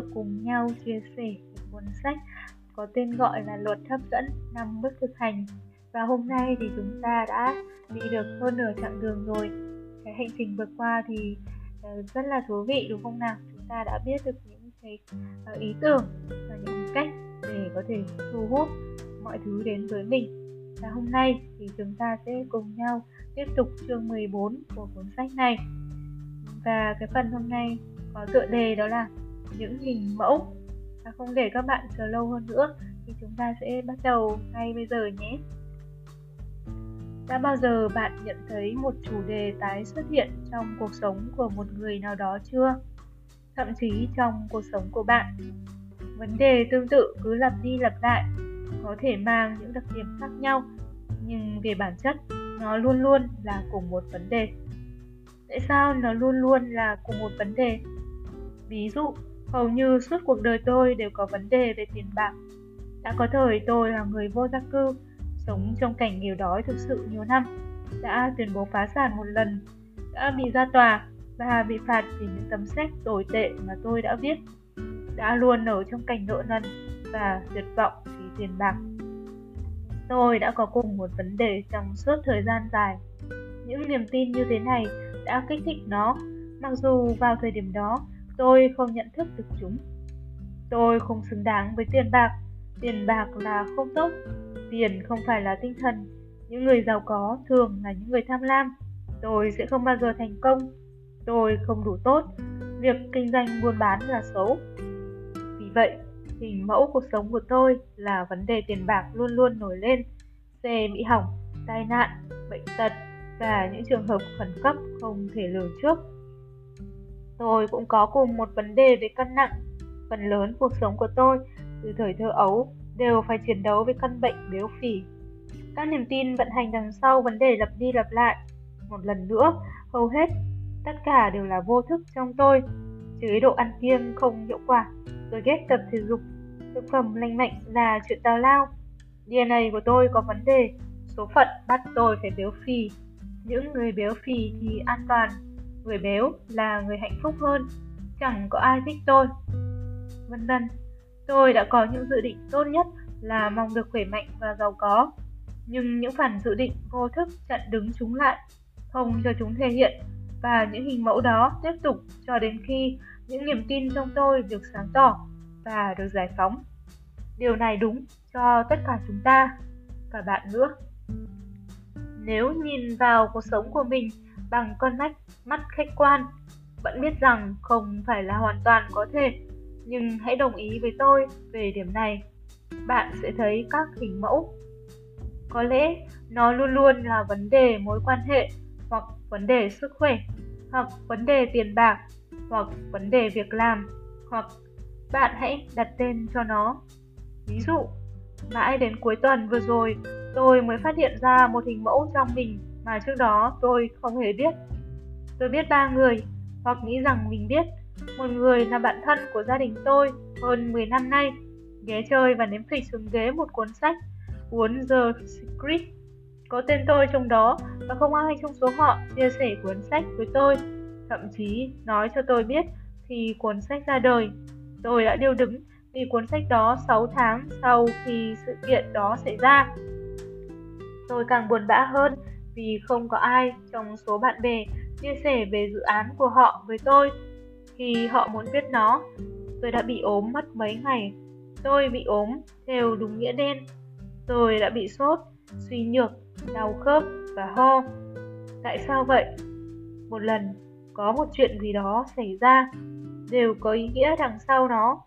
tục cùng nhau chia sẻ cuốn sách có tên gọi là Luật hấp dẫn năm bước thực hành. Và hôm nay thì chúng ta đã đi được hơn nửa chặng đường rồi. Cái hành trình vượt qua thì ờ, rất là thú vị, đúng không nào? Chúng ta đã biết được những cái ờ, ý tưởng và những cách để có thể thu hút mọi thứ đến với mình. Và hôm nay thì chúng ta sẽ cùng nhau tiếp tục chương 14 của cuốn sách này. Và cái phần hôm nay có tựa đề đó là những hình mẫu và không để các bạn chờ lâu hơn nữa thì chúng ta sẽ bắt đầu ngay bây giờ nhé. Đã bao giờ bạn nhận thấy một chủ đề tái xuất hiện trong cuộc sống của một người nào đó chưa? Thậm chí trong cuộc sống của bạn? Vấn đề tương tự cứ lặp đi lặp lại, có thể mang những đặc điểm khác nhau, nhưng về bản chất, nó luôn luôn là cùng một vấn đề. Tại sao nó luôn luôn là cùng một vấn đề? Ví dụ Hầu như suốt cuộc đời tôi đều có vấn đề về tiền bạc. Đã có thời tôi là người vô gia cư, sống trong cảnh nghèo đói thực sự nhiều năm, đã tuyên bố phá sản một lần, đã bị ra tòa và bị phạt vì những tấm sách tồi tệ mà tôi đã viết, đã luôn ở trong cảnh nợ nần và tuyệt vọng vì tiền bạc. Tôi đã có cùng một vấn đề trong suốt thời gian dài. Những niềm tin như thế này đã kích thích nó, mặc dù vào thời điểm đó Tôi không nhận thức được chúng. Tôi không xứng đáng với tiền bạc. Tiền bạc là không tốt. Tiền không phải là tinh thần. Những người giàu có thường là những người tham lam. Tôi sẽ không bao giờ thành công. Tôi không đủ tốt. Việc kinh doanh buôn bán là xấu. Vì vậy, hình mẫu cuộc sống của tôi là vấn đề tiền bạc luôn luôn nổi lên. Xe bị hỏng, tai nạn, bệnh tật và những trường hợp khẩn cấp không thể lường trước Tôi cũng có cùng một vấn đề về cân nặng. Phần lớn cuộc sống của tôi từ thời thơ ấu đều phải chiến đấu với căn bệnh béo phì. Các niềm tin vận hành đằng sau vấn đề lặp đi lặp lại. Một lần nữa, hầu hết tất cả đều là vô thức trong tôi. Chế độ ăn kiêng không hiệu quả, tôi ghét tập thể dục. Thực phẩm lành mạnh là chuyện tào lao. DNA của tôi có vấn đề, số phận bắt tôi phải béo phì. Những người béo phì thì an toàn người béo là người hạnh phúc hơn, chẳng có ai thích tôi. Vân vân, tôi đã có những dự định tốt nhất là mong được khỏe mạnh và giàu có. Nhưng những phản dự định vô thức chặn đứng chúng lại, không cho chúng thể hiện. Và những hình mẫu đó tiếp tục cho đến khi những niềm tin trong tôi được sáng tỏ và được giải phóng. Điều này đúng cho tất cả chúng ta cả bạn nữa. Nếu nhìn vào cuộc sống của mình bằng con mắt mắt khách quan. Vẫn biết rằng không phải là hoàn toàn có thể, nhưng hãy đồng ý với tôi về điểm này. Bạn sẽ thấy các hình mẫu. Có lẽ nó luôn luôn là vấn đề mối quan hệ, hoặc vấn đề sức khỏe, hoặc vấn đề tiền bạc, hoặc vấn đề việc làm, hoặc bạn hãy đặt tên cho nó. Ví dụ, mãi đến cuối tuần vừa rồi, tôi mới phát hiện ra một hình mẫu trong mình mà trước đó tôi không hề biết. Tôi biết ba người, hoặc nghĩ rằng mình biết. Một người là bạn thân của gia đình tôi hơn 10 năm nay, ghé chơi và nếm phịch xuống ghế một cuốn sách cuốn The Secret có tên tôi trong đó và không ai trong số họ chia sẻ cuốn sách với tôi thậm chí nói cho tôi biết thì cuốn sách ra đời tôi đã điêu đứng vì cuốn sách đó 6 tháng sau khi sự kiện đó xảy ra tôi càng buồn bã hơn vì không có ai trong số bạn bè chia sẻ về dự án của họ với tôi khi họ muốn viết nó. Tôi đã bị ốm mất mấy ngày. Tôi bị ốm theo đúng nghĩa đen. Tôi đã bị sốt, suy nhược, đau khớp và ho. Tại sao vậy? Một lần có một chuyện gì đó xảy ra đều có ý nghĩa đằng sau nó.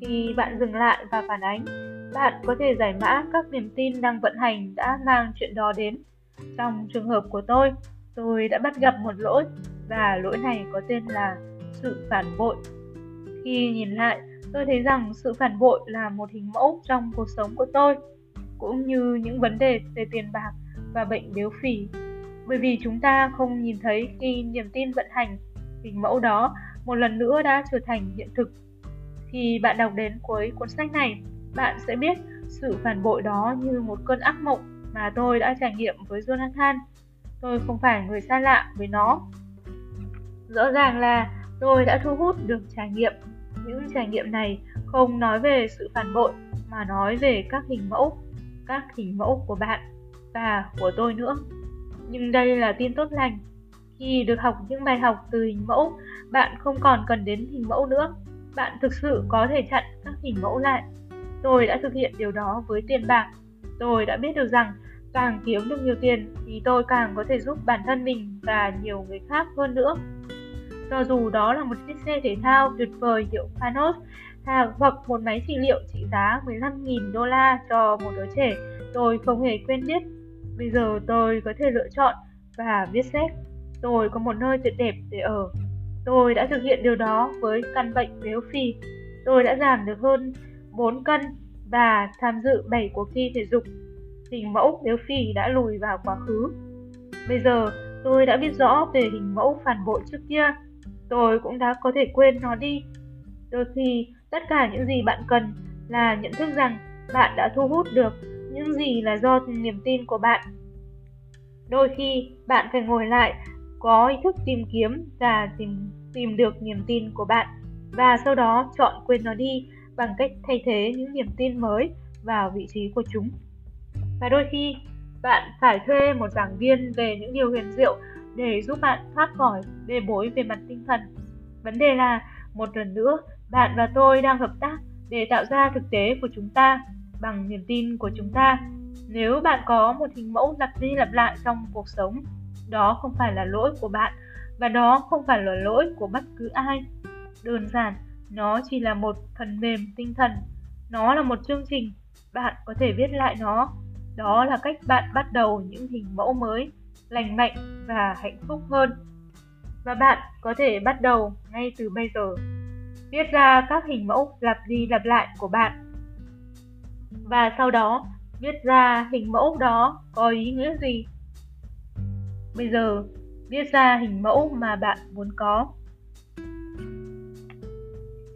Khi bạn dừng lại và phản ánh, bạn có thể giải mã các niềm tin đang vận hành đã mang chuyện đó đến trong trường hợp của tôi, tôi đã bắt gặp một lỗi và lỗi này có tên là sự phản bội. Khi nhìn lại, tôi thấy rằng sự phản bội là một hình mẫu trong cuộc sống của tôi, cũng như những vấn đề về tiền bạc và bệnh béo phì. Bởi vì chúng ta không nhìn thấy khi niềm tin vận hành, hình mẫu đó một lần nữa đã trở thành hiện thực. Khi bạn đọc đến cuối cuốn sách này, bạn sẽ biết sự phản bội đó như một cơn ác mộng mà tôi đã trải nghiệm với Jonathan. Tôi không phải người xa lạ với nó. Rõ ràng là tôi đã thu hút được trải nghiệm những trải nghiệm này không nói về sự phản bội mà nói về các hình mẫu, các hình mẫu của bạn và của tôi nữa. Nhưng đây là tin tốt lành. Khi được học những bài học từ hình mẫu, bạn không còn cần đến hình mẫu nữa. Bạn thực sự có thể chặn các hình mẫu lại. Tôi đã thực hiện điều đó với tiền bạc. Tôi đã biết được rằng càng kiếm được nhiều tiền thì tôi càng có thể giúp bản thân mình và nhiều người khác hơn nữa. Cho dù đó là một chiếc xe thể thao tuyệt vời hiệu Panos hoặc một máy trị liệu trị giá 15.000 đô la cho một đứa trẻ, tôi không hề quên biết. Bây giờ tôi có thể lựa chọn và viết xét. Tôi có một nơi tuyệt đẹp để ở. Tôi đã thực hiện điều đó với căn bệnh béo phì. Tôi đã giảm được hơn 4 cân và tham dự 7 cuộc thi thể dục. Hình mẫu béo phì đã lùi vào quá khứ. Bây giờ tôi đã biết rõ về hình mẫu phản bội trước kia. Tôi cũng đã có thể quên nó đi. Đôi khi tất cả những gì bạn cần là nhận thức rằng bạn đã thu hút được những gì là do niềm tin của bạn. Đôi khi bạn phải ngồi lại, có ý thức tìm kiếm và tìm tìm được niềm tin của bạn và sau đó chọn quên nó đi bằng cách thay thế những niềm tin mới vào vị trí của chúng. Và đôi khi bạn phải thuê một giảng viên về những điều huyền diệu để giúp bạn thoát khỏi bê bối về mặt tinh thần. Vấn đề là, một lần nữa, bạn và tôi đang hợp tác để tạo ra thực tế của chúng ta bằng niềm tin của chúng ta. Nếu bạn có một hình mẫu lặp đi lặp lại trong cuộc sống, đó không phải là lỗi của bạn và đó không phải là lỗi của bất cứ ai. Đơn giản, nó chỉ là một phần mềm tinh thần. Nó là một chương trình, bạn có thể viết lại nó. Đó là cách bạn bắt đầu những hình mẫu mới, lành mạnh và hạnh phúc hơn. Và bạn có thể bắt đầu ngay từ bây giờ. Viết ra các hình mẫu lặp đi lặp lại của bạn. Và sau đó, viết ra hình mẫu đó có ý nghĩa gì. Bây giờ, viết ra hình mẫu mà bạn muốn có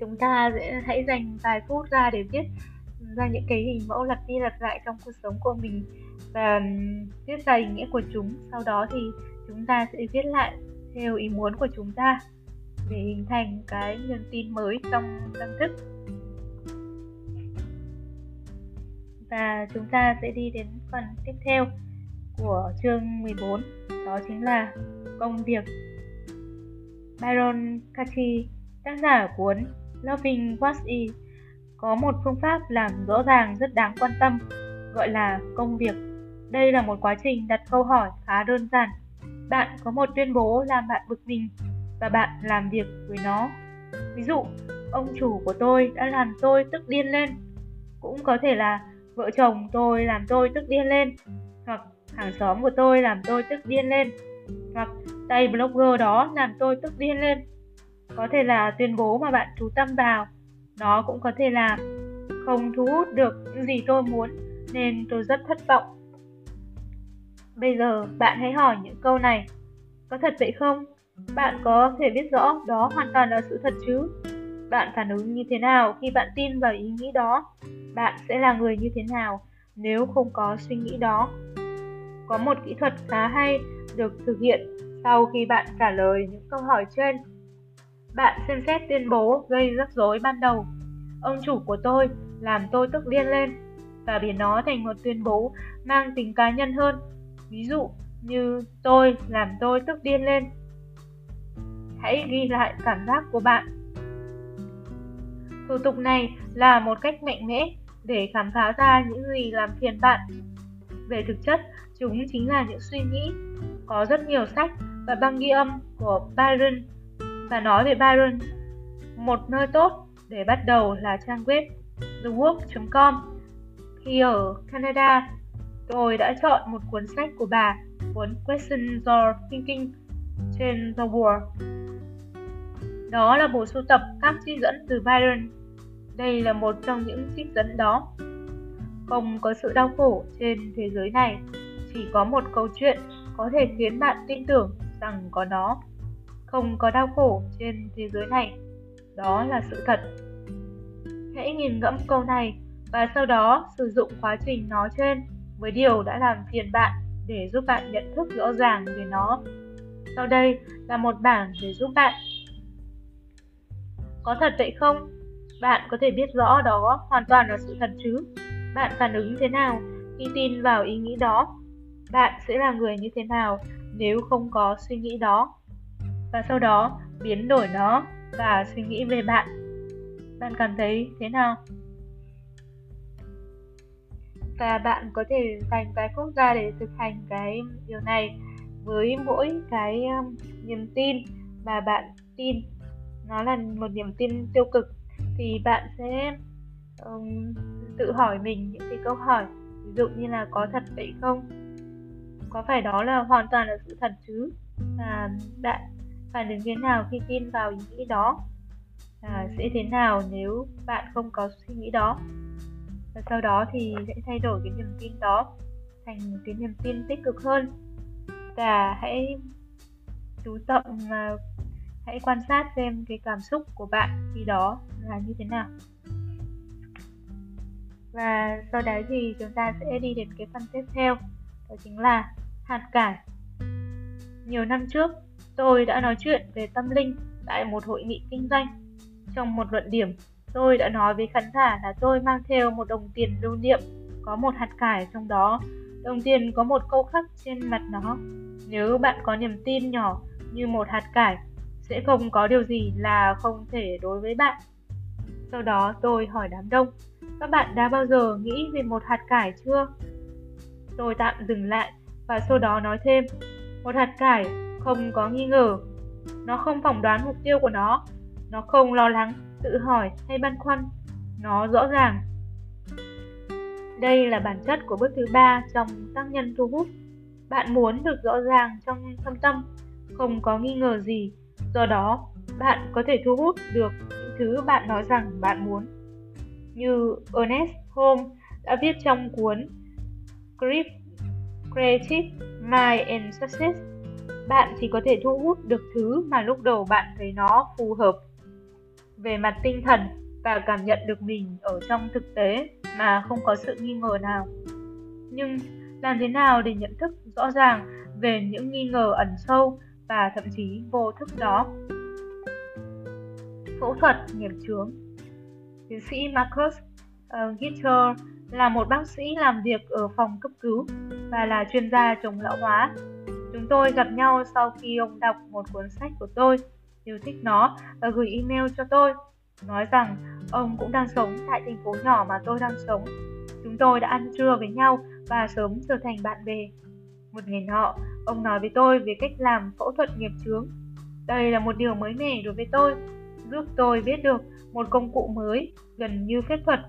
chúng ta sẽ hãy dành vài phút ra để viết ra những cái hình mẫu lặp đi lặp lại trong cuộc sống của mình và viết ra ý nghĩa của chúng. Sau đó thì chúng ta sẽ viết lại theo ý muốn của chúng ta để hình thành cái niềm tin mới trong tâm thức. Và chúng ta sẽ đi đến phần tiếp theo của chương 14 đó chính là công việc. Byron Katie tác giả cuốn Loving What E có một phương pháp làm rõ ràng rất đáng quan tâm, gọi là công việc. Đây là một quá trình đặt câu hỏi khá đơn giản. Bạn có một tuyên bố làm bạn bực mình và bạn làm việc với nó. Ví dụ, ông chủ của tôi đã làm tôi tức điên lên. Cũng có thể là vợ chồng tôi làm tôi tức điên lên, hoặc hàng xóm của tôi làm tôi tức điên lên, hoặc tay blogger đó làm tôi tức điên lên có thể là tuyên bố mà bạn chú tâm vào nó cũng có thể là không thu hút được những gì tôi muốn, nên tôi rất thất vọng. Bây giờ bạn hãy hỏi những câu này. Có thật vậy không? Bạn có thể biết rõ đó hoàn toàn là sự thật chứ? Bạn phản ứng như thế nào khi bạn tin vào ý nghĩ đó? Bạn sẽ là người như thế nào nếu không có suy nghĩ đó? Có một kỹ thuật khá hay được thực hiện sau khi bạn trả lời những câu hỏi trên. Bạn xem xét tuyên bố gây rắc rối ban đầu. Ông chủ của tôi làm tôi tức điên lên và biến nó thành một tuyên bố mang tính cá nhân hơn. Ví dụ như tôi làm tôi tức điên lên. Hãy ghi lại cảm giác của bạn. Thủ tục này là một cách mạnh mẽ để khám phá ra những gì làm phiền bạn. Về thực chất, chúng chính là những suy nghĩ. Có rất nhiều sách và băng ghi âm của Byron và nói về Byron. Một nơi tốt để bắt đầu là trang web thework.com. Khi ở Canada, tôi đã chọn một cuốn sách của bà, cuốn Question Your Thinking trên The World. Đó là bộ sưu tập các trích dẫn từ Byron. Đây là một trong những trích dẫn đó. Không có sự đau khổ trên thế giới này, chỉ có một câu chuyện có thể khiến bạn tin tưởng rằng có nó không có đau khổ trên thế giới này. Đó là sự thật. Hãy nghiền ngẫm câu này và sau đó sử dụng quá trình nói trên với điều đã làm phiền bạn để giúp bạn nhận thức rõ ràng về nó. Sau đây là một bảng để giúp bạn. Có thật vậy không? Bạn có thể biết rõ đó hoàn toàn là sự thật chứ? Bạn phản ứng thế nào khi tin vào ý nghĩ đó? Bạn sẽ là người như thế nào nếu không có suy nghĩ đó? Và sau đó biến đổi nó và suy nghĩ về bạn. Bạn cảm thấy thế nào? Và bạn có thể dành vài phút ra để thực hành cái điều này với mỗi cái um, niềm tin mà bạn tin nó là một niềm tin tiêu cực thì bạn sẽ um, tự hỏi mình những cái câu hỏi ví dụ như là có thật vậy không có phải đó là hoàn toàn là sự thật chứ và bạn phản ứng thế nào khi tin vào ý nghĩ đó? À, sẽ thế nào nếu bạn không có suy nghĩ đó? Và sau đó thì sẽ thay đổi cái niềm tin đó thành cái niềm tin tích cực hơn. Và hãy chú tâm mà hãy quan sát xem cái cảm xúc của bạn khi đó là như thế nào. Và sau đấy thì chúng ta sẽ đi đến cái phần tiếp theo đó chính là hạt cải. Nhiều năm trước tôi đã nói chuyện về tâm linh tại một hội nghị kinh doanh. Trong một luận điểm, tôi đã nói với khán giả là tôi mang theo một đồng tiền lưu niệm, có một hạt cải trong đó. Đồng tiền có một câu khắc trên mặt nó. Nếu bạn có niềm tin nhỏ như một hạt cải, sẽ không có điều gì là không thể đối với bạn. Sau đó tôi hỏi đám đông, các bạn đã bao giờ nghĩ về một hạt cải chưa? Tôi tạm dừng lại và sau đó nói thêm, một hạt cải không có nghi ngờ. Nó không phỏng đoán mục tiêu của nó. Nó không lo lắng, tự hỏi hay băn khoăn. Nó rõ ràng. Đây là bản chất của bước thứ ba trong tác nhân thu hút. Bạn muốn được rõ ràng trong thâm tâm, không có nghi ngờ gì. Do đó, bạn có thể thu hút được những thứ bạn nói rằng bạn muốn. Như Ernest Holmes đã viết trong cuốn Creative Mind and Success bạn chỉ có thể thu hút được thứ mà lúc đầu bạn thấy nó phù hợp về mặt tinh thần và cảm nhận được mình ở trong thực tế mà không có sự nghi ngờ nào. Nhưng làm thế nào để nhận thức rõ ràng về những nghi ngờ ẩn sâu và thậm chí vô thức đó? Phẫu thuật nghiệp chướng. Tiến sĩ Marcus ờ, uh, Gitter là một bác sĩ làm việc ở phòng cấp cứu và là chuyên gia chống lão hóa chúng tôi gặp nhau sau khi ông đọc một cuốn sách của tôi yêu thích nó và gửi email cho tôi nói rằng ông cũng đang sống tại thành phố nhỏ mà tôi đang sống chúng tôi đã ăn trưa với nhau và sớm trở thành bạn bè. Một ngày nọ, ông nói với tôi về cách làm phẫu thuật nghiệp chướng. Đây là một điều mới mẻ đối với tôi, giúp tôi biết được một công cụ mới, gần như phép thuật.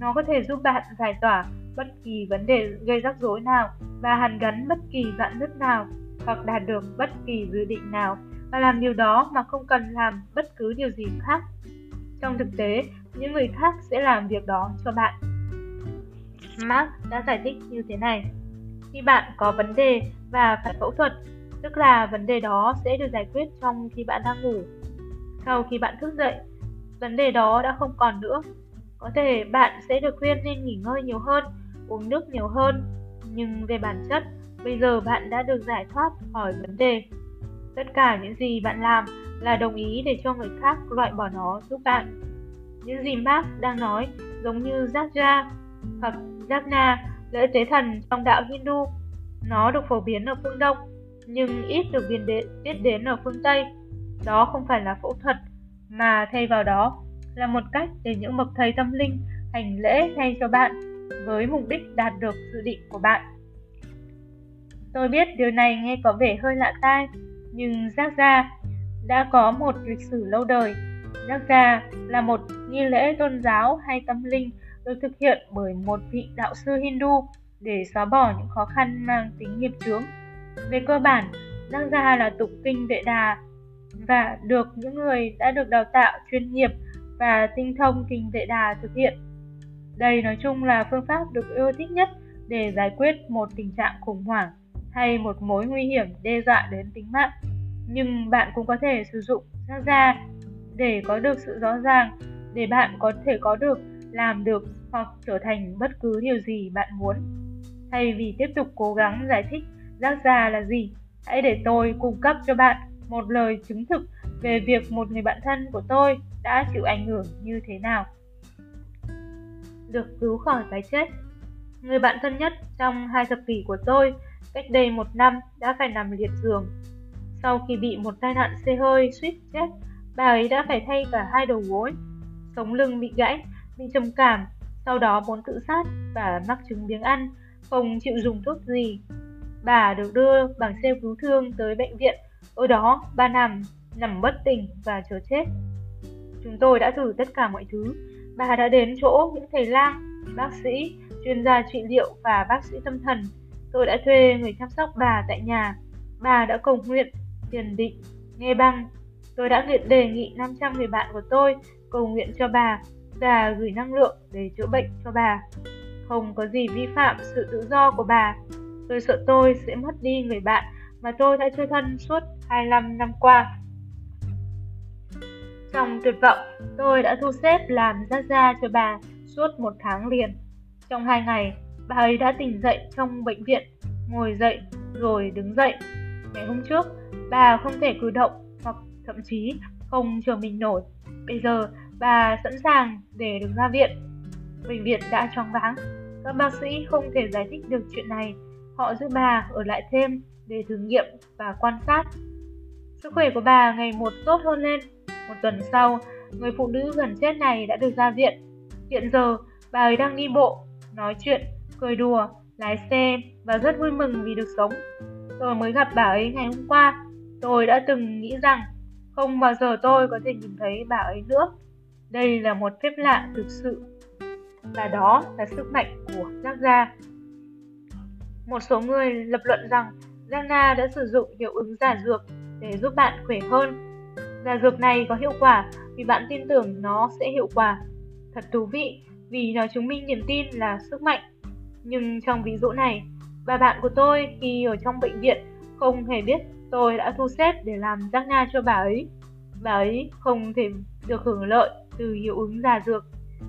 Nó có thể giúp bạn giải tỏa bất kỳ vấn đề gây rắc rối nào và hàn gắn bất kỳ đoạn nứt nào hoặc đạt được bất kỳ dự định nào và làm điều đó mà không cần làm bất cứ điều gì khác. Trong thực tế, những người khác sẽ làm việc đó cho bạn. Mark đã giải thích như thế này. Khi bạn có vấn đề và phải phẫu thuật, tức là vấn đề đó sẽ được giải quyết trong khi bạn đang ngủ. Sau khi bạn thức dậy, vấn đề đó đã không còn nữa. Có thể bạn sẽ được khuyên nên nghỉ ngơi nhiều hơn, uống nước nhiều hơn, nhưng về bản chất, bây giờ bạn đã được giải thoát khỏi vấn đề. Tất cả những gì bạn làm là đồng ý để cho người khác loại bỏ nó giúp bạn. Những gì Mark đang nói giống như Jaja hoặc Jagna, lễ tế thần trong đạo Hindu. Nó được phổ biến ở phương Đông, nhưng ít được biết đến, biết đến ở phương Tây. Đó không phải là phẫu thuật, mà thay vào đó là một cách để những bậc thầy tâm linh hành lễ thay cho bạn với mục đích đạt được dự định của bạn. Tôi biết điều này nghe có vẻ hơi lạ tai, nhưng giác ra đã có một lịch sử lâu đời. Giác ra là một nghi lễ tôn giáo hay tâm linh được thực hiện bởi một vị đạo sư Hindu để xóa bỏ những khó khăn mang tính nghiệp chướng. Về cơ bản, Giác gia là tụng kinh vệ đà và được những người đã được đào tạo chuyên nghiệp và tinh thông kinh vệ đà thực hiện. Đây nói chung là phương pháp được yêu thích nhất để giải quyết một tình trạng khủng hoảng hay một mối nguy hiểm đe dọa đến tính mạng. Nhưng bạn cũng có thể sử dụng giác ra để có được sự rõ ràng, để bạn có thể có được làm được hoặc trở thành bất cứ điều gì bạn muốn. Thay vì tiếp tục cố gắng giải thích giác ra là gì, hãy để tôi cung cấp cho bạn một lời chứng thực về việc một người bạn thân của tôi đã chịu ảnh hưởng như thế nào. Được cứu khỏi cái chết Người bạn thân nhất trong hai thập kỷ của tôi cách đây một năm đã phải nằm liệt giường. Sau khi bị một tai nạn xe hơi suýt chết, bà ấy đã phải thay cả hai đầu gối. Sống lưng bị gãy, bị trầm cảm, sau đó muốn tự sát và mắc chứng biếng ăn, không chịu dùng thuốc gì. Bà được đưa bằng xe cứu thương tới bệnh viện, ở đó bà nằm, nằm bất tỉnh và chờ chết. Chúng tôi đã thử tất cả mọi thứ. Bà đã đến chỗ những thầy lang, bác sĩ, chuyên gia trị liệu và bác sĩ tâm thần. Tôi đã thuê người chăm sóc bà tại nhà. Bà đã cầu nguyện, thiền định, nghe băng. Tôi đã nguyện đề nghị 500 người bạn của tôi cầu nguyện cho bà và gửi năng lượng để chữa bệnh cho bà. Không có gì vi phạm sự tự do của bà. Tôi sợ tôi sẽ mất đi người bạn mà tôi đã chơi thân suốt 25 năm qua. Trong tuyệt vọng, tôi đã thu xếp làm ra ra cho bà suốt một tháng liền. Trong hai ngày, bà ấy đã tỉnh dậy trong bệnh viện, ngồi dậy rồi đứng dậy. Ngày hôm trước, bà không thể cử động hoặc thậm chí không chờ mình nổi. Bây giờ, bà sẵn sàng để được ra viện. Bệnh viện đã choáng váng. Các bác sĩ không thể giải thích được chuyện này. Họ giữ bà ở lại thêm để thử nghiệm và quan sát. Sức khỏe của bà ngày một tốt hơn lên. Một tuần sau, người phụ nữ gần chết này đã được ra viện. Hiện giờ, bà ấy đang đi bộ nói chuyện, cười đùa, lái xe và rất vui mừng vì được sống. Tôi mới gặp bà ấy ngày hôm qua. Tôi đã từng nghĩ rằng không bao giờ tôi có thể nhìn thấy bà ấy nữa. Đây là một phép lạ thực sự. Và đó là sức mạnh của giác gia. Một số người lập luận rằng Jana đã sử dụng hiệu ứng giả dược để giúp bạn khỏe hơn. Giả dược này có hiệu quả vì bạn tin tưởng nó sẽ hiệu quả. Thật thú vị vì nó chứng minh niềm tin là sức mạnh. Nhưng trong ví dụ này, bà bạn của tôi khi ở trong bệnh viện không hề biết tôi đã thu xếp để làm giác na cho bà ấy. Bà ấy không thể được hưởng lợi từ hiệu ứng giả dược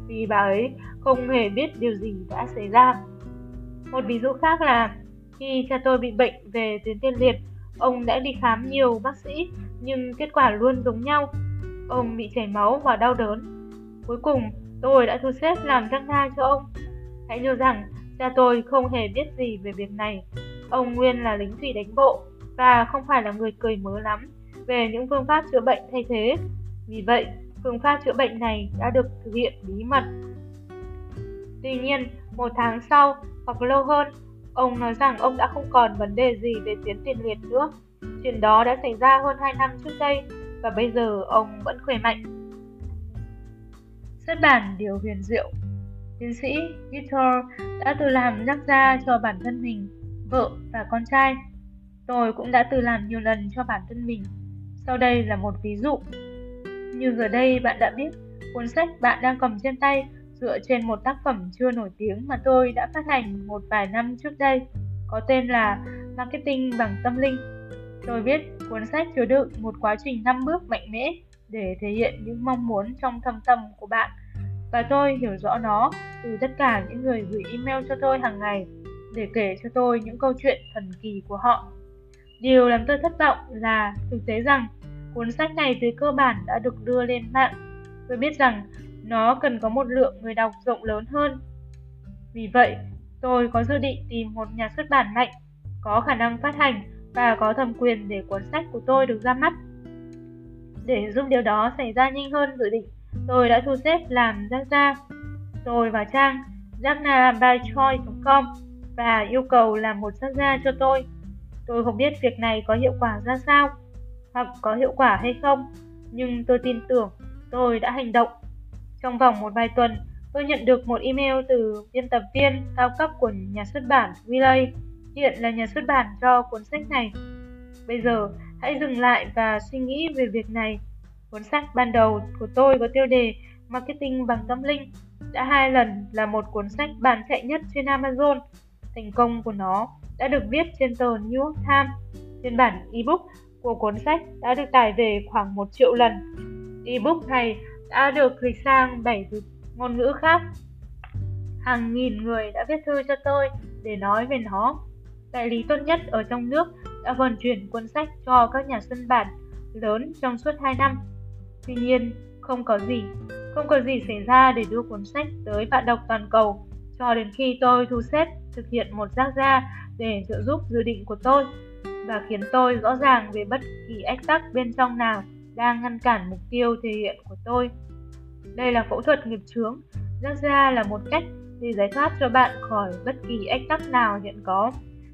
vì bà ấy không hề biết điều gì đã xảy ra. Một ví dụ khác là khi cha tôi bị bệnh về tuyến tiền liệt, ông đã đi khám nhiều bác sĩ nhưng kết quả luôn giống nhau. Ông bị chảy máu và đau đớn. Cuối cùng, Tôi đã thu xếp làm răng thai cho ông. Hãy nhớ rằng cha tôi không hề biết gì về việc này. Ông nguyên là lính thủy đánh bộ và không phải là người cười mớ lắm về những phương pháp chữa bệnh thay thế. Vì vậy, phương pháp chữa bệnh này đã được thực hiện bí mật. Tuy nhiên, một tháng sau hoặc lâu hơn, ông nói rằng ông đã không còn vấn đề gì về tuyến tiền liệt nữa. Chuyện đó đã xảy ra hơn 2 năm trước đây và bây giờ ông vẫn khỏe mạnh xuất bản điều huyền diệu. Tiến sĩ Victor đã tự làm rắc ra cho bản thân mình, vợ và con trai. Tôi cũng đã tự làm nhiều lần cho bản thân mình. Sau đây là một ví dụ. Như giờ đây bạn đã biết, cuốn sách bạn đang cầm trên tay dựa trên một tác phẩm chưa nổi tiếng mà tôi đã phát hành một vài năm trước đây, có tên là Marketing bằng tâm linh. Tôi biết cuốn sách chứa đựng một quá trình 5 bước mạnh mẽ để thể hiện những mong muốn trong thâm tâm của bạn và tôi hiểu rõ nó từ tất cả những người gửi email cho tôi hàng ngày để kể cho tôi những câu chuyện thần kỳ của họ. Điều làm tôi thất vọng là thực tế rằng cuốn sách này về cơ bản đã được đưa lên mạng. Tôi biết rằng nó cần có một lượng người đọc rộng lớn hơn. Vì vậy, tôi có dự định tìm một nhà xuất bản mạnh, có khả năng phát hành và có thẩm quyền để cuốn sách của tôi được ra mắt. Để giúp điều đó xảy ra nhanh hơn dự định, tôi đã thu xếp làm giác ra. Tôi vào trang jacnabychoi.com và yêu cầu làm một giác ra cho tôi. Tôi không biết việc này có hiệu quả ra sao hoặc có hiệu quả hay không, nhưng tôi tin tưởng tôi đã hành động. Trong vòng một vài tuần, tôi nhận được một email từ biên tập viên cao cấp của nhà xuất bản Wiley, hiện là nhà xuất bản cho cuốn sách này. Bây giờ, hãy dừng lại và suy nghĩ về việc này. Cuốn sách ban đầu của tôi có tiêu đề Marketing bằng tâm linh đã hai lần là một cuốn sách bán chạy nhất trên Amazon. Thành công của nó đã được viết trên tờ New York Times. Phiên bản ebook của cuốn sách đã được tải về khoảng 1 triệu lần. Ebook này đã được dịch sang 7 ngôn ngữ khác. Hàng nghìn người đã viết thư cho tôi để nói về nó. Đại lý tốt nhất ở trong nước đã vận chuyển cuốn sách cho các nhà xuất bản lớn trong suốt 2 năm. Tuy nhiên, Không có gì, không có gì xảy ra để đưa cuốn sách tới bạn đọc toàn cầu cho đến khi tôi thu xếp thực hiện một giác ra để trợ giúp dự định của tôi và khiến tôi rõ ràng về bất kỳ ách tắc bên trong nào đang ngăn cản mục tiêu thể hiện của tôi. Đây là phẫu thuật nghiệp chướng, giác ra là một cách để giải thoát cho bạn khỏi bất kỳ ách tắc nào hiện có,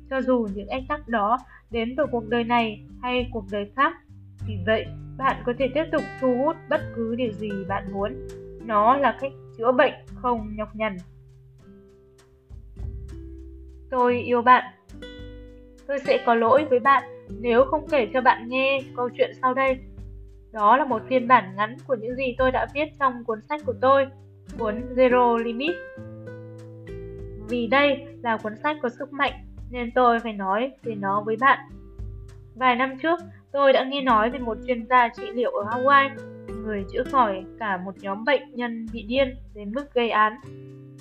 cho dù những ách tắc đó đến từ cuộc đời này hay cuộc đời khác. Vì vậy, bạn có thể tiếp tục thu hút bất cứ điều gì bạn muốn. Nó là cách chữa bệnh không nhọc nhằn. Tôi yêu bạn. Tôi sẽ có lỗi với bạn nếu không kể cho bạn nghe câu chuyện sau đây. Đó là một phiên bản ngắn của những gì tôi đã viết trong cuốn sách của tôi, cuốn Zero Limit. Vì đây là cuốn sách có sức mạnh nên tôi phải nói về nó với bạn. Vài năm trước, tôi đã nghe nói về một chuyên gia trị liệu ở Hawaii, người chữa khỏi cả một nhóm bệnh nhân bị điên đến mức gây án,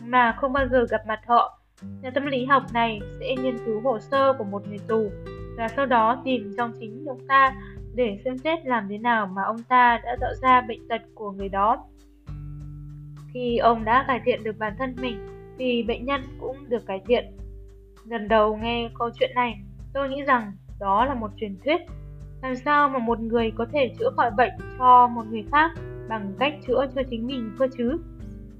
mà không bao giờ gặp mặt họ. Nhà tâm lý học này sẽ nghiên cứu hồ sơ của một người tù và sau đó tìm trong chính ông ta để xem xét làm thế nào mà ông ta đã tạo ra bệnh tật của người đó. Khi ông đã cải thiện được bản thân mình thì bệnh nhân cũng được cải thiện. Lần đầu nghe câu chuyện này, tôi nghĩ rằng đó là một truyền thuyết. Làm sao mà một người có thể chữa khỏi bệnh cho một người khác bằng cách chữa cho chính mình cơ chứ?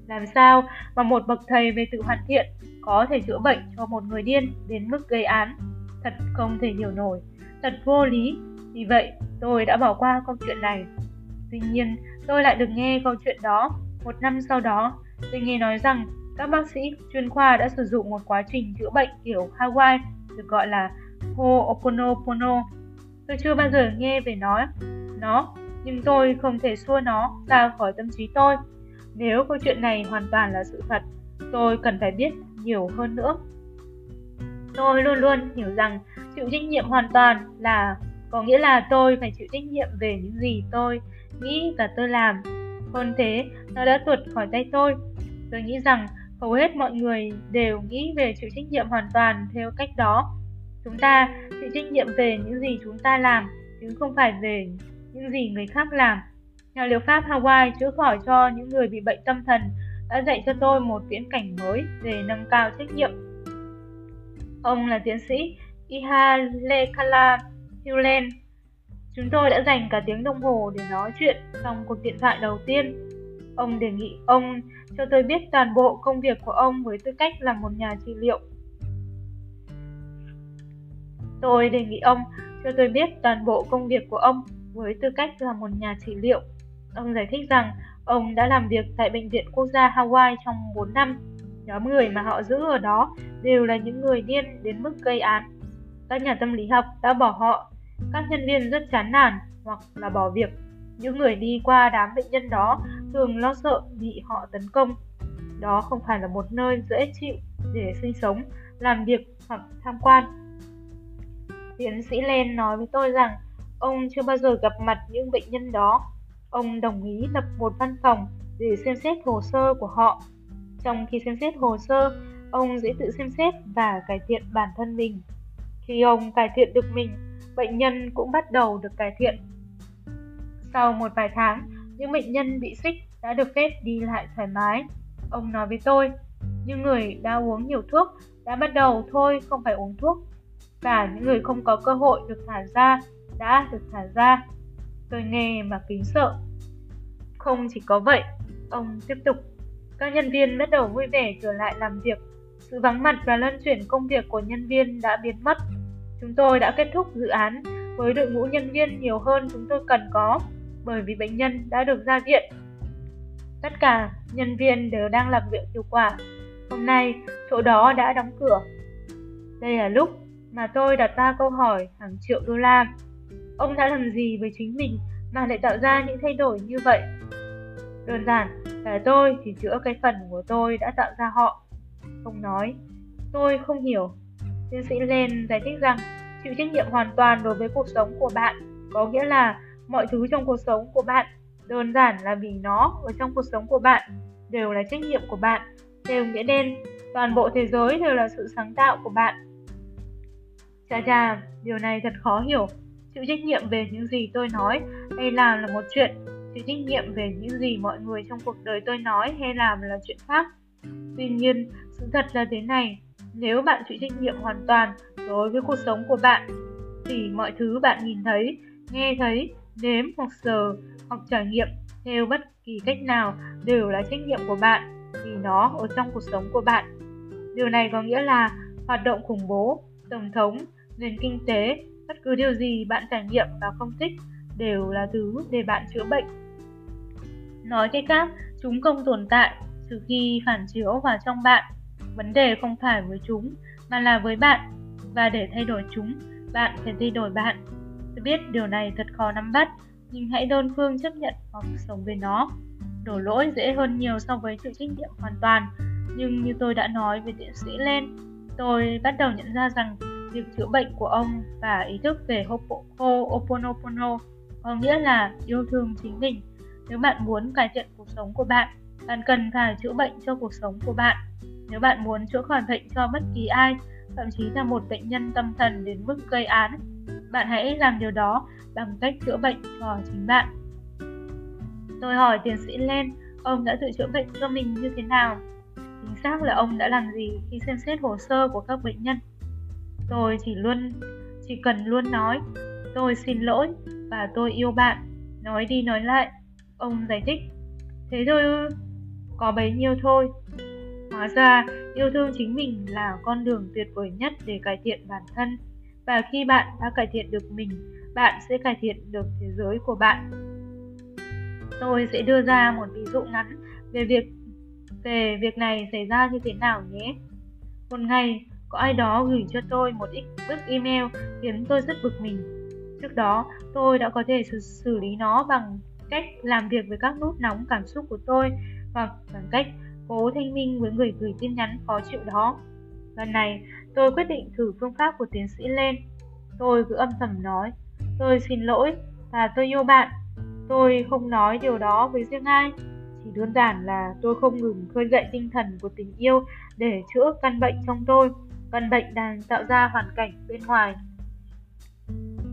Làm sao mà một bậc thầy về tự hoàn thiện có thể chữa bệnh cho một người điên đến mức gây án? Thật không thể hiểu nổi, thật vô lý. Vì vậy, tôi đã bỏ qua câu chuyện này. Tuy nhiên, tôi lại được nghe câu chuyện đó. Một năm sau đó, tôi nghe nói rằng các bác sĩ chuyên khoa đã sử dụng một quá trình chữa bệnh kiểu Hawaii được gọi là Ho'oponopono. Tôi chưa bao giờ nghe về nó, nó, nhưng tôi không thể xua nó ra khỏi tâm trí tôi. Nếu câu chuyện này hoàn toàn là sự thật, tôi cần phải biết nhiều hơn nữa. Tôi luôn luôn hiểu rằng chịu trách nhiệm hoàn toàn là có nghĩa là tôi phải chịu trách nhiệm về những gì tôi nghĩ và tôi làm. Hơn thế, nó đã tuột khỏi tay tôi. Tôi nghĩ rằng hầu hết mọi người đều nghĩ về chịu trách nhiệm hoàn toàn theo cách đó. Chúng ta chịu trách nhiệm về những gì chúng ta làm, chứ không phải về những gì người khác làm. Nhà liệu pháp Hawaii chữa khỏi cho những người bị bệnh tâm thần đã dạy cho tôi một viễn cảnh mới về nâng cao trách nhiệm. Ông là tiến sĩ Ihalekala Hulen. Chúng tôi đã dành cả tiếng đồng hồ để nói chuyện trong cuộc điện thoại đầu tiên. Ông đề nghị ông cho tôi biết toàn bộ công việc của ông với tư cách là một nhà trị liệu. Tôi đề nghị ông cho tôi biết toàn bộ công việc của ông với tư cách là một nhà trị liệu. Ông giải thích rằng ông đã làm việc tại Bệnh viện Quốc gia Hawaii trong 4 năm. Nhóm người mà họ giữ ở đó đều là những người điên đến mức gây án. Các nhà tâm lý học đã bỏ họ. Các nhân viên rất chán nản hoặc là bỏ việc. Những người đi qua đám bệnh nhân đó thường lo sợ bị họ tấn công. Đó không phải là một nơi dễ chịu để sinh sống, làm việc hoặc tham quan. Tiến sĩ Len nói với tôi rằng ông chưa bao giờ gặp mặt những bệnh nhân đó. Ông đồng ý lập một văn phòng để xem xét hồ sơ của họ. Trong khi xem xét hồ sơ, ông dễ tự xem xét và cải thiện bản thân mình. Khi ông cải thiện được mình, bệnh nhân cũng bắt đầu được cải thiện. Sau một vài tháng, những bệnh nhân bị xích đã được phép đi lại thoải mái. Ông nói với tôi, những người đã uống nhiều thuốc đã bắt đầu thôi không phải uống thuốc. Cả những người không có cơ hội được thả ra đã được thả ra. Tôi nghe mà kính sợ. Không chỉ có vậy, ông tiếp tục. Các nhân viên bắt đầu vui vẻ trở lại làm việc. Sự vắng mặt và lân chuyển công việc của nhân viên đã biến mất. Chúng tôi đã kết thúc dự án với đội ngũ nhân viên nhiều hơn chúng tôi cần có bởi vì bệnh nhân đã được ra viện. Tất cả nhân viên đều đang làm việc hiệu quả. Hôm nay, chỗ đó đã đóng cửa. Đây là lúc mà tôi đặt ra câu hỏi hàng triệu đô la. Ông đã làm gì với chính mình mà lại tạo ra những thay đổi như vậy? Đơn giản là tôi chỉ chữa cái phần của tôi đã tạo ra họ. Ông nói, tôi không hiểu. Tiến sĩ Len giải thích rằng chịu trách nhiệm hoàn toàn đối với cuộc sống của bạn có nghĩa là mọi thứ trong cuộc sống của bạn đơn giản là vì nó ở trong cuộc sống của bạn đều là trách nhiệm của bạn theo nghĩa đen toàn bộ thế giới đều là sự sáng tạo của bạn chà chà điều này thật khó hiểu chịu trách nhiệm về những gì tôi nói hay làm là một chuyện chịu trách nhiệm về những gì mọi người trong cuộc đời tôi nói hay làm là chuyện khác. Tuy nhiên, sự thật là thế này, nếu bạn chịu trách nhiệm hoàn toàn đối với cuộc sống của bạn, thì mọi thứ bạn nhìn thấy, nghe thấy, nếm hoặc sờ hoặc trải nghiệm theo bất kỳ cách nào đều là trách nhiệm của bạn vì nó ở trong cuộc sống của bạn. Điều này có nghĩa là hoạt động khủng bố, tổng thống, nền kinh tế, bất cứ điều gì bạn trải nghiệm và không thích đều là thứ để bạn chữa bệnh. Nói cách khác, chúng không tồn tại trừ khi phản chiếu vào trong bạn. Vấn đề không phải với chúng, mà là với bạn. Và để thay đổi chúng, bạn phải thay đổi bạn. Tôi biết điều này thật khó nắm bắt, nhưng hãy đơn phương chấp nhận hoặc sống với nó. Đổ lỗi dễ hơn nhiều so với chịu trách nhiệm hoàn toàn, nhưng như tôi đã nói với tiến sĩ lên, tôi bắt đầu nhận ra rằng việc chữa bệnh của ông và ý thức về Ho'oponopono có nghĩa là yêu thương chính mình. Nếu bạn muốn cải thiện cuộc sống của bạn, bạn cần phải chữa bệnh cho cuộc sống của bạn. Nếu bạn muốn chữa khỏi bệnh cho bất kỳ ai, thậm chí là một bệnh nhân tâm thần đến mức gây án, bạn hãy làm điều đó bằng cách chữa bệnh cho chính bạn. Tôi hỏi tiến sĩ Len, ông đã tự chữa bệnh cho mình như thế nào? Chính xác là ông đã làm gì khi xem xét hồ sơ của các bệnh nhân? Tôi chỉ luôn chỉ cần luôn nói, tôi xin lỗi và tôi yêu bạn, nói đi nói lại. Ông giải thích, thế thôi ư, có bấy nhiêu thôi. Hóa ra, yêu thương chính mình là con đường tuyệt vời nhất để cải thiện bản thân. Và khi bạn đã cải thiện được mình, bạn sẽ cải thiện được thế giới của bạn. Tôi sẽ đưa ra một ví dụ ngắn về việc về việc này xảy ra như thế nào nhé. Một ngày, có ai đó gửi cho tôi một ít bức email khiến tôi rất bực mình. Trước đó, tôi đã có thể xử, xử lý nó bằng cách làm việc với các nút nóng cảm xúc của tôi hoặc bằng cách cố thanh minh với người gửi tin nhắn khó chịu đó. Lần này, tôi quyết định thử phương pháp của tiến sĩ lên. Tôi cứ âm thầm nói, tôi xin lỗi và tôi yêu bạn. Tôi không nói điều đó với riêng ai, chỉ đơn giản là tôi không ngừng khơi dậy tinh thần của tình yêu để chữa căn bệnh trong tôi. Căn bệnh đang tạo ra hoàn cảnh bên ngoài.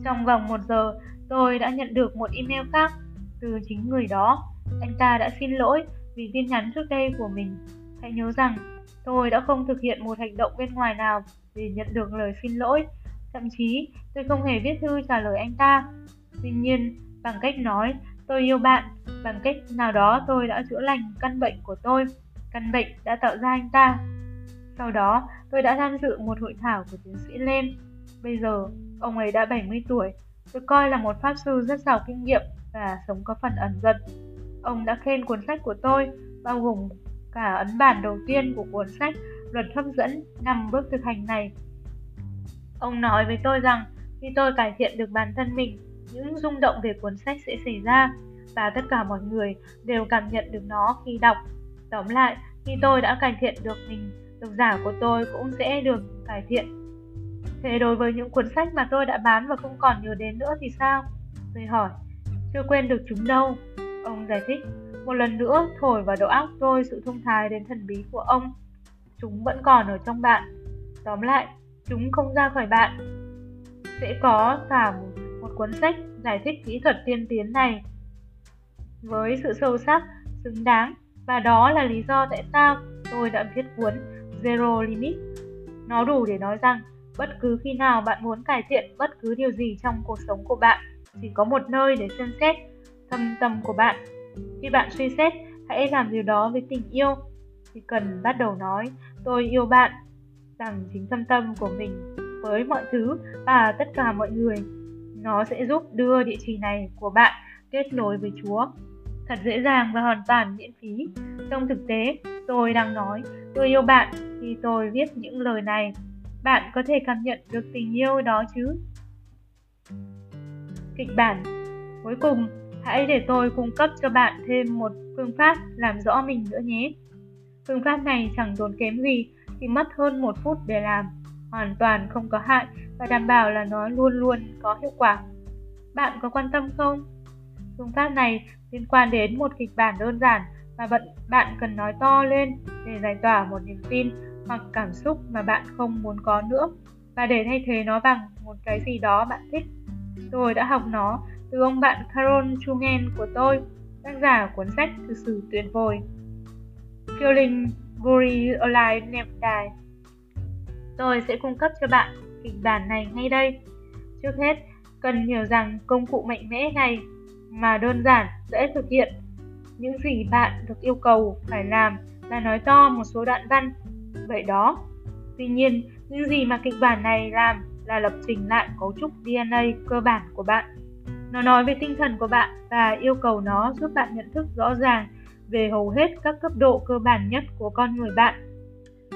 Trong vòng một giờ, tôi đã nhận được một email khác từ chính người đó. Anh ta đã xin lỗi vì tin nhắn trước đây của mình. Hãy nhớ rằng, tôi đã không thực hiện một hành động bên ngoài nào để nhận được lời xin lỗi. Thậm chí, tôi không hề viết thư trả lời anh ta. Tuy nhiên, bằng cách nói tôi yêu bạn, bằng cách nào đó tôi đã chữa lành căn bệnh của tôi. Căn bệnh đã tạo ra anh ta. Sau đó, tôi đã tham dự một hội thảo của tiến sĩ Lem. Bây giờ, ông ấy đã 70 tuổi. được coi là một pháp sư rất giàu kinh nghiệm và sống có phần ẩn dật. Ông đã khen cuốn sách của tôi, bao gồm cả ấn bản đầu tiên của cuốn sách Luật hấp dẫn năm bước thực hành này. Ông nói với tôi rằng khi tôi cải thiện được bản thân mình, những rung động về cuốn sách sẽ xảy ra và tất cả mọi người đều cảm nhận được nó khi đọc. Tóm lại, khi tôi đã cải thiện được mình, độc giả của tôi cũng sẽ được cải thiện. Thế đối với những cuốn sách mà tôi đã bán và không còn nhớ đến nữa thì sao? Tôi hỏi, chưa quên được chúng đâu. Ông giải thích, một lần nữa thổi vào đầu óc tôi sự thông thái đến thần bí của ông. Chúng vẫn còn ở trong bạn. Tóm lại, chúng không ra khỏi bạn. Sẽ có cả một, một cuốn sách giải thích kỹ thuật tiên tiến này với sự sâu sắc, xứng đáng và đó là lý do tại sao tôi đã viết cuốn Zero Limit. Nó đủ để nói rằng bất cứ khi nào bạn muốn cải thiện bất cứ điều gì trong cuộc sống của bạn, chỉ có một nơi để xem xét thâm tâm của bạn. Khi bạn suy xét, hãy làm điều đó với tình yêu. Chỉ cần bắt đầu nói, tôi yêu bạn, rằng chính thâm tâm của mình với mọi thứ và tất cả mọi người. Nó sẽ giúp đưa địa chỉ này của bạn kết nối với Chúa. Thật dễ dàng và hoàn toàn miễn phí. Trong thực tế, tôi đang nói tôi yêu bạn khi tôi viết những lời này. Bạn có thể cảm nhận được tình yêu đó chứ? Kịch bản Cuối cùng, hãy để tôi cung cấp cho bạn thêm một phương pháp làm rõ mình nữa nhé. Phương pháp này chẳng tốn kém gì, chỉ mất hơn một phút để làm, hoàn toàn không có hại và đảm bảo là nó luôn luôn có hiệu quả. Bạn có quan tâm không? Phương pháp này liên quan đến một kịch bản đơn giản mà bạn cần nói to lên để giải tỏa một niềm tin hoặc cảm xúc mà bạn không muốn có nữa và để thay thế nó bằng một cái gì đó bạn thích. Tôi đã học nó từ ông bạn Carol Chungen của tôi. tác giả cuốn sách thực sử tuyệt vời. Killing Guri Alive Never Die. Tôi sẽ cung cấp cho bạn kịch bản này ngay đây. Trước hết, cần hiểu rằng công cụ mạnh mẽ này mà đơn giản, dễ thực hiện. Những gì bạn được yêu cầu phải làm là nói to một số đoạn văn. Vậy đó. Tuy nhiên, những gì mà kịch bản này làm là lập trình lại cấu trúc DNA cơ bản của bạn. Nó nói về tinh thần của bạn và yêu cầu nó giúp bạn nhận thức rõ ràng về hầu hết các cấp độ cơ bản nhất của con người bạn.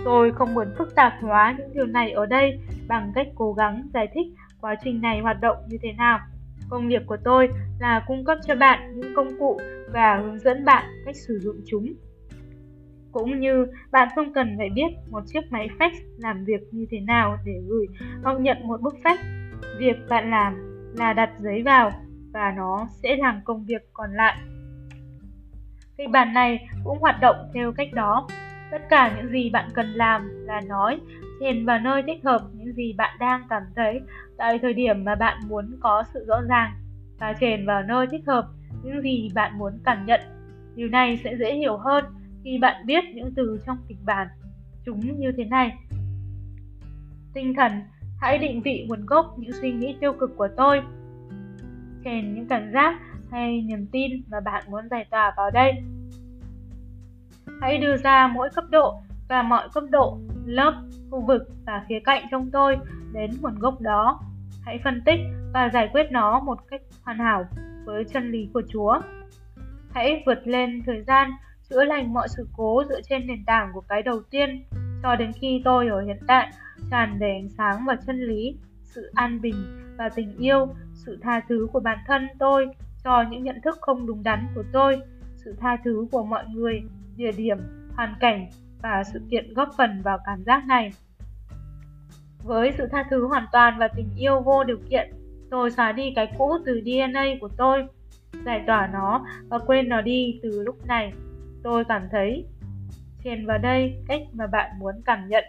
Tôi không muốn phức tạp hóa những điều này ở đây bằng cách cố gắng giải thích quá trình này hoạt động như thế nào. Công việc của tôi là cung cấp cho bạn những công cụ và hướng dẫn bạn cách sử dụng chúng. Cũng như bạn không cần phải biết một chiếc máy fax làm việc như thế nào để gửi hoặc nhận một bức fax. Việc bạn làm là đặt giấy vào và nó sẽ làm công việc còn lại. Kịch bản này cũng hoạt động theo cách đó. Tất cả những gì bạn cần làm là nói, chèn vào nơi thích hợp những gì bạn đang cảm thấy tại thời điểm mà bạn muốn có sự rõ ràng và chèn vào nơi thích hợp những gì bạn muốn cảm nhận. Điều này sẽ dễ hiểu hơn khi bạn biết những từ trong kịch bản. Chúng như thế này. Tinh thần, hãy định vị nguồn gốc những suy nghĩ tiêu cực của tôi. Chèn những cảm giác hay niềm tin mà bạn muốn giải tỏa vào đây. Hãy đưa ra mỗi cấp độ và mọi cấp độ, lớp, khu vực và khía cạnh trong tôi đến nguồn gốc đó. Hãy phân tích và giải quyết nó một cách hoàn hảo với chân lý của Chúa. Hãy vượt lên thời gian, chữa lành mọi sự cố dựa trên nền tảng của cái đầu tiên cho đến khi tôi ở hiện tại tràn đầy ánh sáng và chân lý, sự an bình và tình yêu, sự tha thứ của bản thân tôi cho những nhận thức không đúng đắn của tôi, sự tha thứ của mọi người, địa điểm, hoàn cảnh và sự kiện góp phần vào cảm giác này. Với sự tha thứ hoàn toàn và tình yêu vô điều kiện, tôi xóa đi cái cũ từ DNA của tôi, giải tỏa nó và quên nó đi từ lúc này. Tôi cảm thấy chèn vào đây cách mà bạn muốn cảm nhận.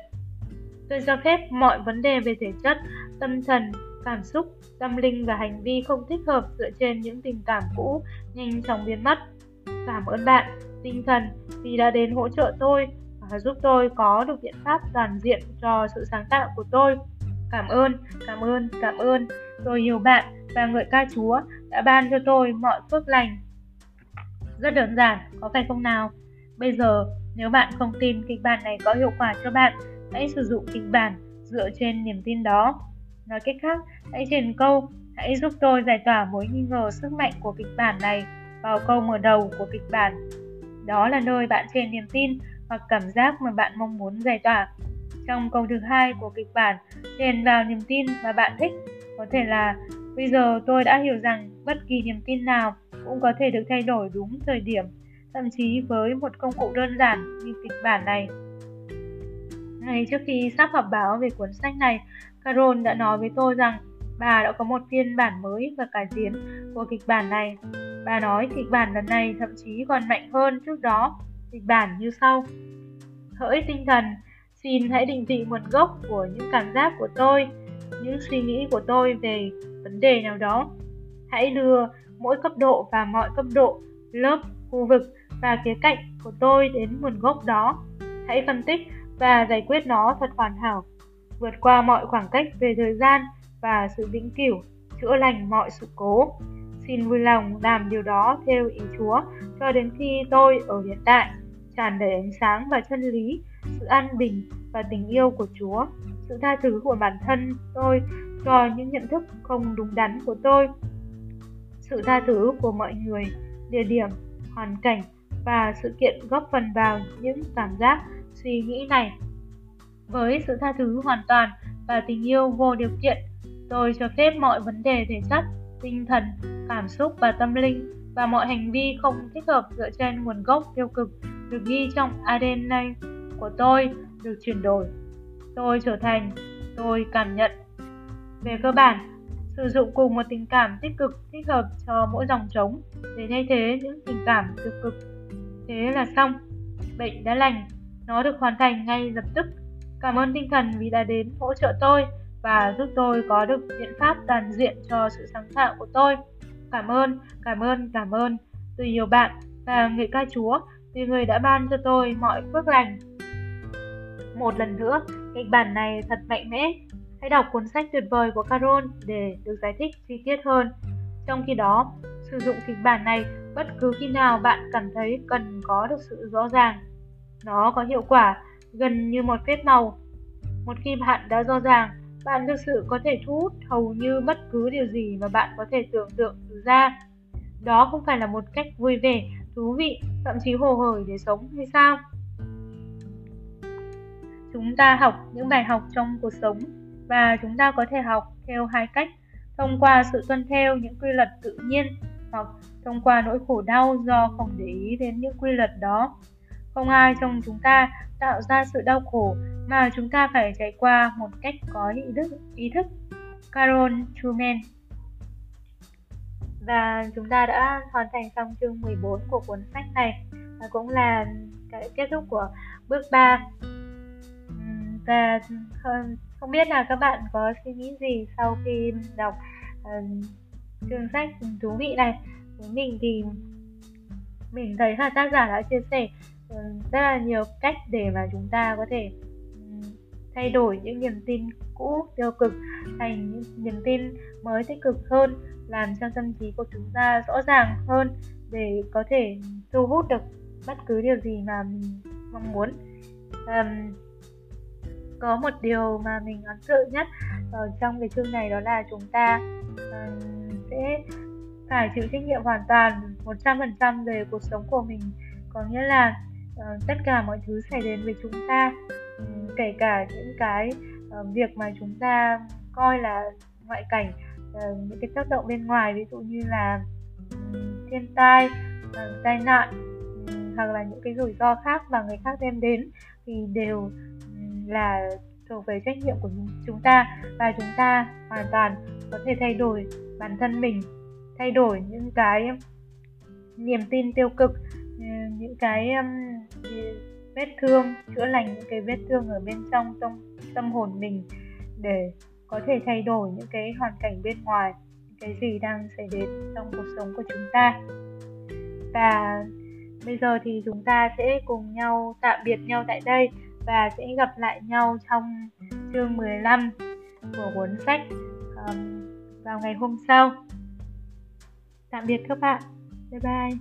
Tôi cho phép mọi vấn đề về thể chất, tâm thần, cảm xúc, tâm linh và hành vi không thích hợp dựa trên những tình cảm cũ nhanh chóng biến mất. Cảm ơn bạn, tinh thần, vì đã đến hỗ trợ tôi và giúp tôi có được biện pháp toàn diện cho sự sáng tạo của tôi. Cảm ơn, cảm ơn, cảm ơn. Tôi yêu bạn và ngợi ca Chúa đã ban cho tôi mọi phước lành. Rất đơn giản, có phải không nào? Bây giờ, nếu bạn không tin kịch bản này có hiệu quả cho bạn, hãy sử dụng kịch bản dựa trên niềm tin đó. Nói cách khác, hãy truyền câu, hãy giúp tôi giải tỏa mối nghi ngờ sức mạnh của kịch bản này vào câu mở đầu của kịch bản. Đó là nơi bạn truyền niềm tin hoặc cảm giác mà bạn mong muốn giải tỏa. Trong câu thứ hai của kịch bản, Điền vào niềm tin mà bạn thích. Có thể là bây giờ tôi đã hiểu rằng bất kỳ niềm tin nào cũng có thể được thay đổi đúng thời điểm, thậm chí với một công cụ đơn giản như kịch bản này. Ngay trước khi sắp họp báo về cuốn sách này, Carol đã nói với tôi rằng bà đã có một phiên bản mới và cải tiến của kịch bản này. Bà nói kịch bản lần này thậm chí còn mạnh hơn trước đó. Kịch bản như sau. Hỡi tinh thần, xin hãy định vị nguồn gốc của những cảm giác của tôi, những suy nghĩ của tôi về vấn đề nào đó. Hãy đưa mỗi cấp độ và mọi cấp độ, lớp, khu vực và khía cạnh của tôi đến nguồn gốc đó. Hãy phân tích và giải quyết nó thật hoàn hảo, vượt qua mọi khoảng cách về thời gian và sự vĩnh cửu, chữa lành mọi sự cố. Xin vui lòng làm điều đó theo ý Chúa cho đến khi tôi ở hiện tại, tràn đầy ánh sáng và chân lý, sự an bình và tình yêu của Chúa, sự tha thứ của bản thân tôi cho những nhận thức không đúng đắn của tôi, sự tha thứ của mọi người, địa điểm, hoàn cảnh và sự kiện góp phần vào những cảm giác, suy nghĩ này. Với sự tha thứ hoàn toàn và tình yêu vô điều kiện, tôi cho phép mọi vấn đề thể chất, tinh thần, cảm xúc và tâm linh và mọi hành vi không thích hợp dựa trên nguồn gốc tiêu cực được ghi trong ADN của tôi được chuyển đổi. Tôi trở thành, tôi cảm nhận. Về cơ bản, sử dụng cùng một tình cảm tích cực thích hợp cho mỗi dòng trống để thay thế những tình cảm tiêu cực. Thế là xong, bệnh đã lành, nó được hoàn thành ngay lập tức. Cảm ơn tinh thần vì đã đến hỗ trợ tôi và giúp tôi có được biện pháp toàn diện cho sự sáng tạo của tôi. Cảm ơn, cảm ơn, cảm ơn. từ nhiều bạn và người ca Chúa vì người đã ban cho tôi mọi phước lành. Một lần nữa, kịch bản này thật mạnh mẽ. Hãy đọc cuốn sách tuyệt vời của Carol để được giải thích chi tiết hơn. Trong khi đó, sử dụng kịch bản này bất cứ khi nào bạn cảm thấy cần có được sự rõ ràng. Nó có hiệu quả gần như một phép màu. Một khi bạn đã rõ ràng, bạn thực sự có thể thu hút hầu như bất cứ điều gì mà bạn có thể tưởng tượng ra. Đó không phải là một cách vui vẻ, thú vị, thậm chí hồ hởi để sống hay sao? Chúng ta học những bài học trong cuộc sống và chúng ta có thể học theo hai cách, thông qua sự tuân theo những quy luật tự nhiên hoặc thông qua nỗi khổ đau do không để ý đến những quy luật đó. Không ai trong chúng ta tạo ra sự đau khổ mà chúng ta phải trải qua một cách có ý thức. Ý thức. Carol Truman và chúng ta đã hoàn thành xong chương 14 của cuốn sách này. Và cũng là cái kết thúc của bước 3 và không biết là các bạn có suy nghĩ gì sau khi đọc uh, chương sách thú vị này. Với mình thì mình thấy là tác giả đã chia sẻ uh, rất là nhiều cách để mà chúng ta có thể um, thay đổi những niềm tin cũ tiêu cực thành những niềm tin mới tích cực hơn làm cho tâm trí của chúng ta rõ ràng hơn để có thể thu hút được bất cứ điều gì mà mình mong muốn. Um, có một điều mà mình ấn tượng nhất ở trong cái chương này đó là chúng ta um, sẽ phải chịu trách nhiệm hoàn toàn 100% về cuộc sống của mình. Có nghĩa là uh, tất cả mọi thứ xảy đến với chúng ta um, kể cả những cái Ờ, việc mà chúng ta coi là ngoại cảnh ờ, những cái tác động bên ngoài, ví dụ như là thiên tai ờ, tai nạn hoặc là những cái rủi ro khác mà người khác đem đến thì đều là thuộc về trách nhiệm của chúng ta và chúng ta hoàn toàn có thể thay đổi bản thân mình, thay đổi những cái niềm tin tiêu cực những cái vết thương chữa lành những cái vết thương ở bên trong trong tâm hồn mình để có thể thay đổi những cái hoàn cảnh bên ngoài những cái gì đang xảy đến trong cuộc sống của chúng ta và bây giờ thì chúng ta sẽ cùng nhau tạm biệt nhau tại đây và sẽ gặp lại nhau trong chương 15 của cuốn sách um, vào ngày hôm sau. Tạm biệt các bạn. Bye bye.